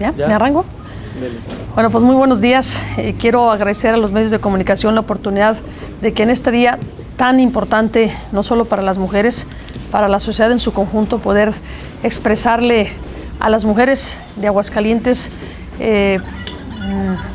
¿Ya? ¿Me arranco? Bueno, pues muy buenos días. Eh, quiero agradecer a los medios de comunicación la oportunidad de que en este día tan importante, no solo para las mujeres, para la sociedad en su conjunto, poder expresarle a las mujeres de Aguascalientes eh,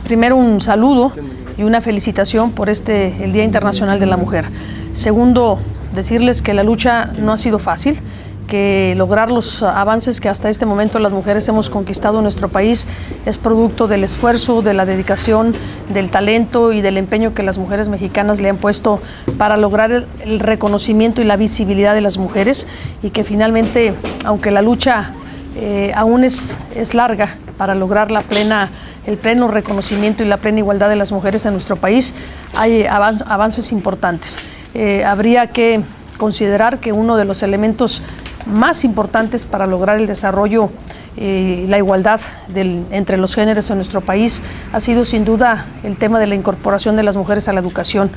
primero un saludo y una felicitación por este el Día Internacional de la Mujer. Segundo, decirles que la lucha no ha sido fácil que lograr los avances que hasta este momento las mujeres hemos conquistado en nuestro país es producto del esfuerzo, de la dedicación, del talento y del empeño que las mujeres mexicanas le han puesto para lograr el, reconocimiento y la visibilidad de las mujeres y que finalmente, aunque la lucha eh, aún es, es larga para lograr la plena, el pleno reconocimiento y la plena igualdad de las mujeres en nuestro país, hay avances importantes. Eh, habría que considerar que uno de los elementos más importantes para lograr el desarrollo y eh, la igualdad entre los géneros en nuestro país ha sido sin duda el tema de la incorporación de las mujeres a la educación.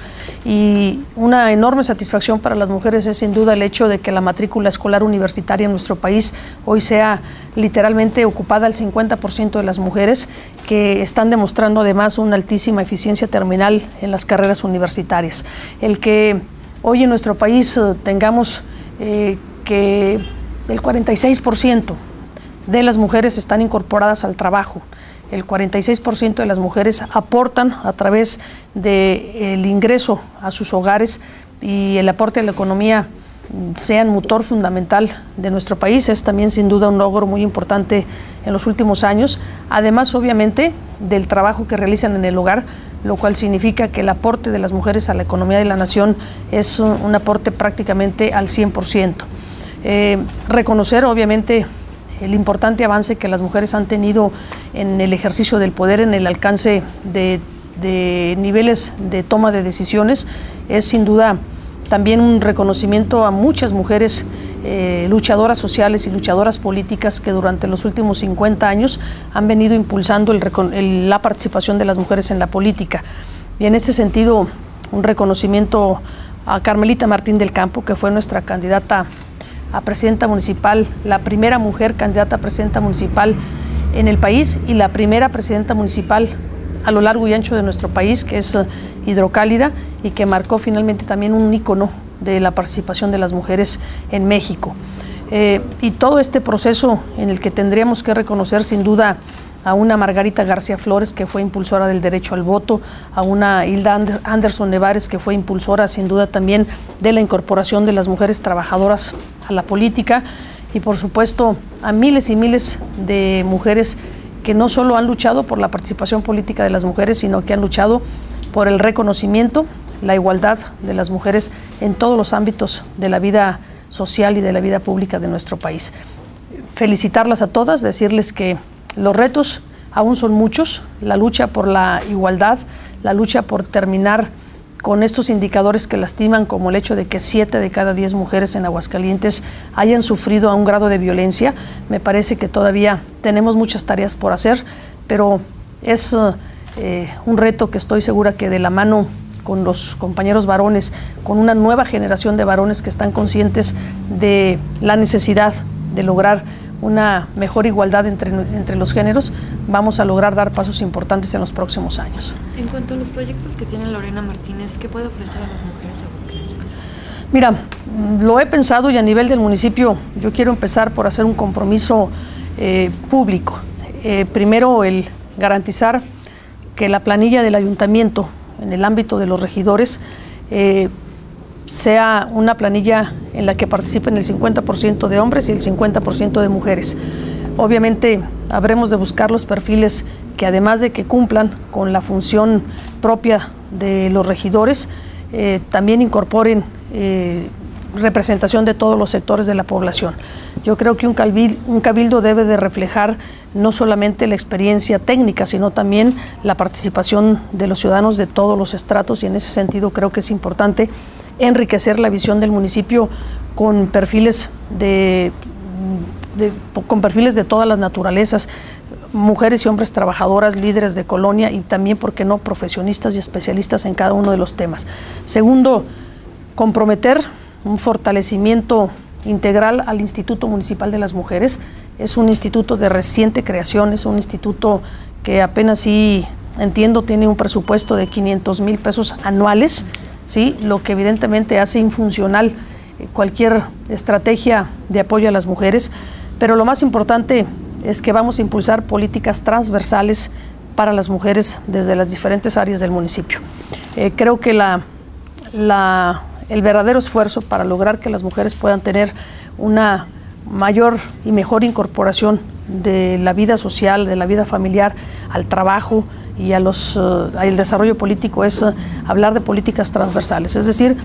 Y una enorme satisfacción para las mujeres es sin duda el hecho de que la matrícula escolar universitaria en nuestro país hoy sea literalmente ocupada al 50% de las mujeres que están demostrando además una altísima eficiencia terminal en las carreras universitarias. El que hoy en nuestro país eh, tengamos eh, que el 46% de las mujeres están incorporadas al trabajo. El 46% de las mujeres aportan a través del ingreso a sus hogares y el aporte a la economía sean motor fundamental de nuestro país. Es también sin duda un logro muy importante en los últimos años. Además, obviamente, del trabajo que realizan en el hogar, lo cual significa que el aporte de las mujeres a la economía de la nación es un, aporte prácticamente al 100%. Eh, reconocer, obviamente, el importante avance que las mujeres han tenido en el ejercicio del poder, en el alcance de, niveles de toma de decisiones, es sin duda también un reconocimiento a muchas mujeres eh, luchadoras sociales y luchadoras políticas que durante los últimos 50 años han venido impulsando la participación de las mujeres en la política. Y en ese sentido, un reconocimiento a Carmelita Martín del Campo, que fue nuestra candidata a presidenta municipal, la primera mujer candidata a presidenta municipal en el país y la primera presidenta municipal a lo largo y ancho de nuestro país, que es eh, hidrocálida y que marcó finalmente también un ícono de la participación de las mujeres en México. Eh, y todo este proceso en el que tendríamos que reconocer sin duda a una Margarita García Flores, que fue impulsora del derecho al voto, a una Hilda Anderson Nevares, que fue impulsora sin duda también de la incorporación de las mujeres trabajadoras a la política, y por supuesto a miles y miles de mujeres que no solo han luchado por la participación política de las mujeres, sino que han luchado por el reconocimiento, la igualdad de las mujeres en todos los ámbitos de la vida social y de la vida pública de nuestro país. Felicitarlas a todas, decirles que los retos aún son muchos, la lucha por la igualdad, la lucha por terminar con estos indicadores que lastiman, como el hecho de que siete de cada diez mujeres en Aguascalientes hayan sufrido a un grado de violencia. Me parece que todavía tenemos muchas tareas por hacer, pero es eh, un reto que estoy segura que de la mano con los compañeros varones, con una nueva generación de varones que están conscientes de la necesidad de lograr una mejor igualdad entre, entre los géneros, vamos a lograr dar pasos importantes en los próximos años. En cuanto a los proyectos que tiene Lorena Martínez, ¿qué puede ofrecer a las mujeres aguascalienses? Mira, lo he pensado y a nivel del municipio yo quiero empezar por hacer un compromiso eh, público. Eh, primero, el garantizar que la planilla del ayuntamiento en el ámbito de los regidores eh, sea una planilla en la que participen el 50% de hombres y el 50% de mujeres. Obviamente habremos de buscar los perfiles que además de que cumplan con la función propia de los regidores, eh, también incorporen eh, representación de todos los sectores de la población. Yo creo que un cabildo, un cabildo debe de reflejar no solamente la experiencia técnica, sino también la participación de los ciudadanos de todos los estratos y en ese sentido creo que es importante enriquecer la visión del municipio con perfiles de, con perfiles de todas las naturalezas, mujeres y hombres trabajadoras, líderes de colonia y también, ¿por qué no?, profesionistas y especialistas en cada uno de los temas. Segundo, comprometer un fortalecimiento integral al Instituto Municipal de las Mujeres, es un instituto de reciente creación, es un instituto que apenas sí entiendo tiene un presupuesto de 500 mil pesos anuales, ¿sí? lo que evidentemente hace infuncional eh, cualquier estrategia de apoyo a las mujeres, pero lo más importante es que vamos a impulsar políticas transversales para las mujeres desde las diferentes áreas del municipio. Eh, creo que la, el verdadero esfuerzo para lograr que las mujeres puedan tener una mayor y mejor incorporación de la vida social, de la vida familiar, al trabajo y a los, eh, al desarrollo político es eh, hablar de políticas transversales, es decir,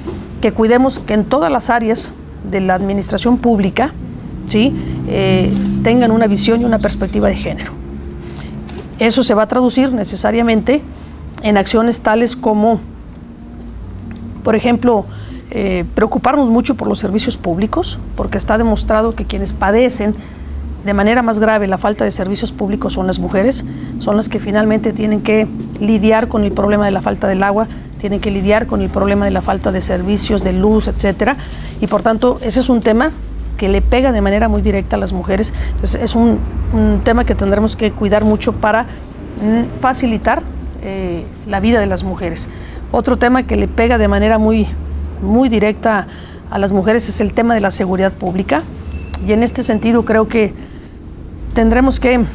que cuidemos que en todas las áreas de la administración pública. Eh, tengan una visión y una perspectiva de género. Eso se va a traducir necesariamente en acciones tales como, por ejemplo, preocuparnos mucho por los servicios públicos, porque está demostrado que quienes padecen de manera más grave la falta de servicios públicos son las mujeres, son las que finalmente tienen que lidiar con el problema de la falta del agua, tienen que lidiar con el problema de la falta de servicios, de luz, etcétera, y por tanto ese es un tema que le pega de manera muy directa a las mujeres. Es un, tema que tendremos que cuidar mucho para mm, facilitar eh, la vida de las mujeres. Otro tema que le pega de manera muy muy directa a las mujeres es el tema de la seguridad pública y en este sentido creo que tendremos que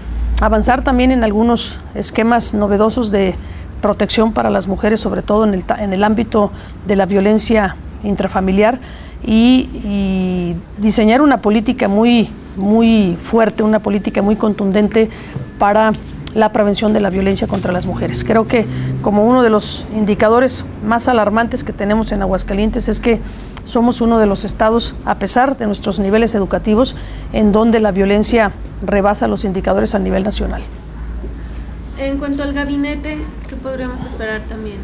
avanzar también en algunos esquemas novedosos de protección para las mujeres, sobre todo en el, en el ámbito de la violencia intrafamiliar y, diseñar una política muy, muy fuerte, una política muy contundente para la prevención de la violencia contra las mujeres. Creo que como uno de los indicadores más alarmantes que tenemos en Aguascalientes es que somos uno de los estados, a pesar de nuestros niveles educativos, en donde la violencia rebasa los indicadores a nivel nacional. En cuanto al gabinete, ¿qué podríamos esperar también?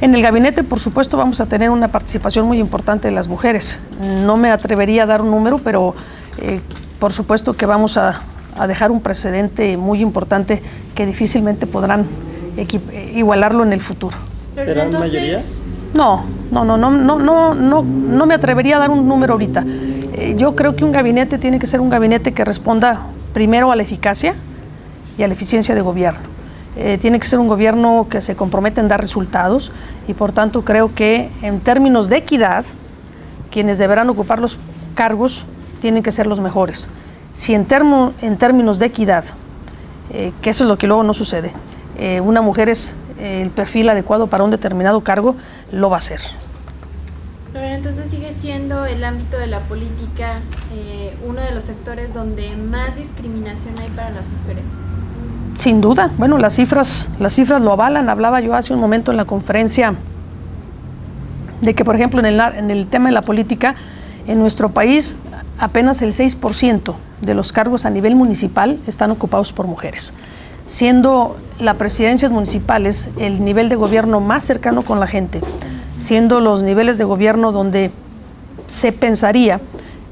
En el gabinete, por supuesto, vamos a tener una participación muy importante de las mujeres. No me atrevería a dar un número, pero eh, por supuesto que vamos a a dejar un precedente muy importante que difícilmente podrán igualarlo en el futuro. ¿Serán mayoría? No, no, no, no, no, no, no, no me atrevería a dar un número ahorita. Yo creo que un gabinete tiene que ser un gabinete que responda primero a la eficacia y a la eficiencia de gobierno. Eh, tiene que ser un gobierno que se comprometa en dar resultados y por tanto creo que en términos de equidad, quienes deberán ocupar los cargos tienen que ser los mejores. Si en, términos de equidad, eh, que eso es lo que luego no sucede, eh, una mujer es el perfil adecuado para un determinado cargo, lo va a ser. Entonces sigue siendo el ámbito de la política uno de los sectores donde más discriminación hay para las mujeres. Sin duda, bueno, las cifras, las cifras lo avalan. Hablaba yo hace un momento en la conferencia de que, por ejemplo, en el, en el tema de la política, en nuestro país apenas el 6% de los cargos a nivel municipal están ocupados por mujeres, siendo las presidencias municipales el nivel de gobierno más cercano con la gente, siendo los niveles de gobierno donde se pensaría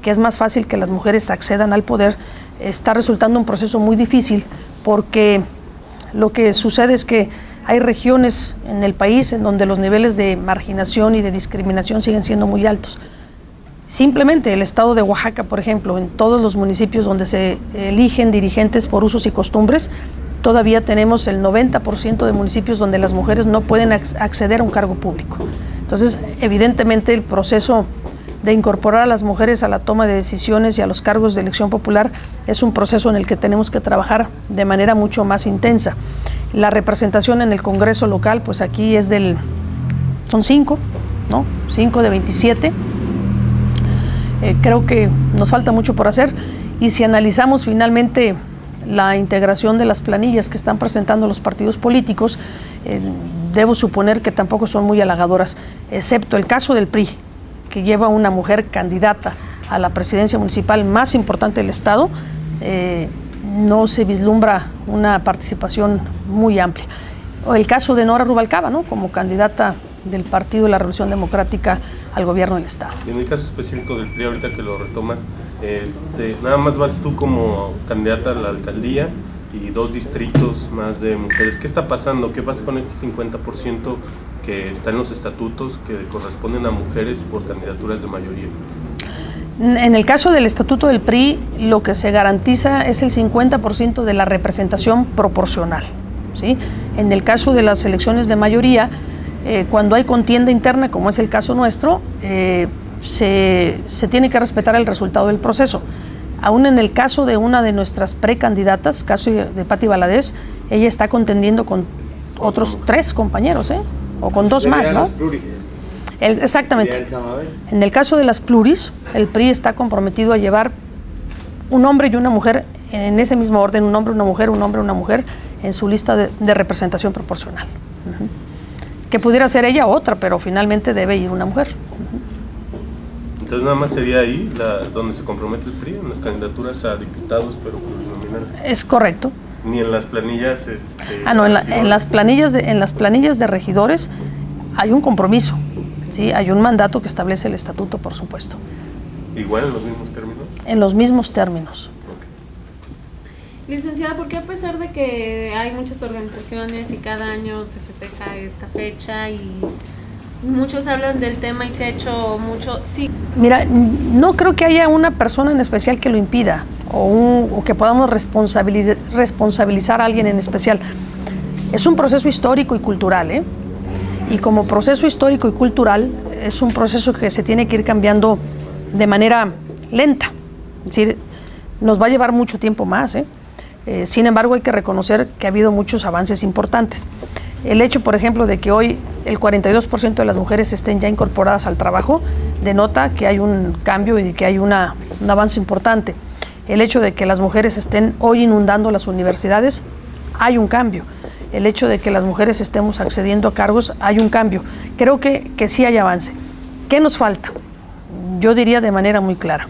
que es más fácil que las mujeres accedan al poder, está resultando un proceso muy difícil porque lo que sucede es que hay regiones en el país en donde los niveles de marginación y de discriminación siguen siendo muy altos. Simplemente el estado de Oaxaca, por ejemplo, en todos los municipios donde se eligen dirigentes por usos y costumbres, todavía tenemos el 90% de municipios donde las mujeres no pueden acceder a un cargo público. Entonces, evidentemente el proceso de incorporar a las mujeres a la toma de decisiones y a los cargos de elección popular es un proceso en el que tenemos que trabajar de manera mucho más intensa. La representación en el Congreso local, pues aquí es del, son cinco, ¿no? Cinco de 27 eh, creo que nos falta mucho por hacer y si analizamos finalmente la integración de las planillas que están presentando los partidos políticos, debo suponer que tampoco son muy halagadoras, excepto el caso del PRI, que lleva una mujer candidata a la presidencia municipal más importante del Estado, eh, no se vislumbra una participación muy amplia. O el caso de Nora Rubalcaba, ¿no? como candidata del Partido de la Revolución Democrática al gobierno del Estado. Y en el caso específico del PRI, ahorita que lo retomas, este, nada más vas tú como candidata a la alcaldía y dos distritos más de mujeres. ¿Qué está pasando? ¿Qué pasa con este 50% que está en los estatutos que corresponden a mujeres por candidaturas de mayoría? En el caso del estatuto del PRI, lo que se garantiza es el 50% de la representación proporcional. ¿sí? En el caso de las elecciones de mayoría, eh, cuando hay contienda interna, como es el caso nuestro, eh, se, se, tiene que respetar el resultado del proceso. Aún en el caso de una de nuestras precandidatas, caso de Patti Valadez, ella está contendiendo con otros tres compañeros, ¿eh? o con dos más, ¿no? exactamente. En el caso de las pluris, el PRI está comprometido a llevar un hombre y una mujer en ese mismo orden, un hombre, una mujer, un hombre, una mujer, en su lista de, representación proporcional. Que pudiera ser ella otra, pero finalmente debe ir una mujer. Entonces nada más sería ahí donde se compromete el PRI, en las candidaturas a diputados, pero Es correcto. Ni en las planillas. Este, ah, no, en, las planillas de, en las planillas de regidores hay un compromiso, ¿sí? hay un mandato que establece el estatuto, por supuesto. ¿Igual en los mismos términos? En los mismos términos. Licenciada, ¿por qué a pesar de que hay muchas organizaciones y cada año se festeja esta fecha y muchos hablan del tema y se ha hecho mucho... Sí. Mira, no creo que haya una persona en especial que lo impida o, que podamos responsabilizar a alguien en especial. Es un proceso histórico y cultural, ¿eh? Y como proceso histórico y cultural es un proceso que se tiene que ir cambiando de manera lenta. Es decir, nos va a llevar mucho tiempo más, ¿eh? Eh, sin embargo, hay que reconocer que ha habido muchos avances importantes. El hecho, por ejemplo, de que hoy el 42% de las mujeres estén ya incorporadas al trabajo denota que hay un cambio y que hay un avance importante. El hecho de que las mujeres estén hoy inundando las universidades, hay un cambio. El hecho de que las mujeres estemos accediendo a cargos, hay un cambio. Creo que, que sí hay avance. ¿Qué nos falta? Yo diría de manera muy clara.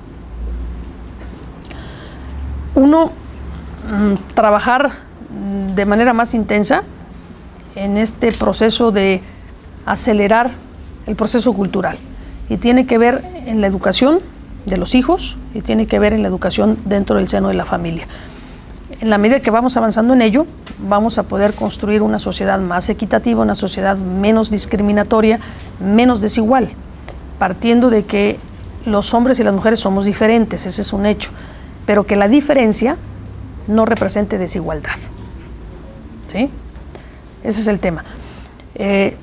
Uno, mm, trabajar de manera más intensa en este proceso de acelerar el proceso cultural. Y tiene que ver en la educación, de los hijos y tiene que ver en la educación dentro del seno de la familia. En la medida que vamos avanzando en ello, vamos a poder construir una sociedad más equitativa, una sociedad menos discriminatoria, menos desigual, partiendo de que los hombres y las mujeres somos diferentes, ese es un hecho, pero que la diferencia no represente desigualdad. ¿Sí? Ese es el tema. Eh,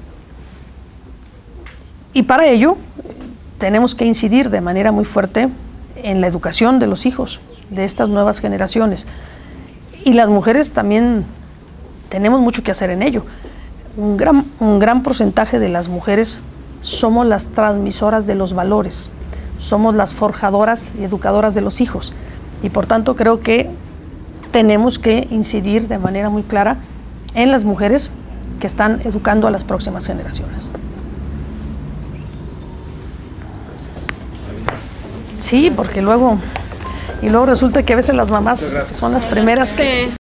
y para ello tenemos que incidir de manera muy fuerte en la educación de los hijos, de estas nuevas generaciones. Y las mujeres también tenemos mucho que hacer en ello. Un gran, un gran porcentaje de las mujeres somos las transmisoras de los valores, somos las forjadoras y educadoras de los hijos. Y por tanto creo que tenemos que incidir de manera muy clara en las mujeres que están educando a las próximas generaciones. Sí, porque luego, y luego resulta que a veces las mamás son las primeras que...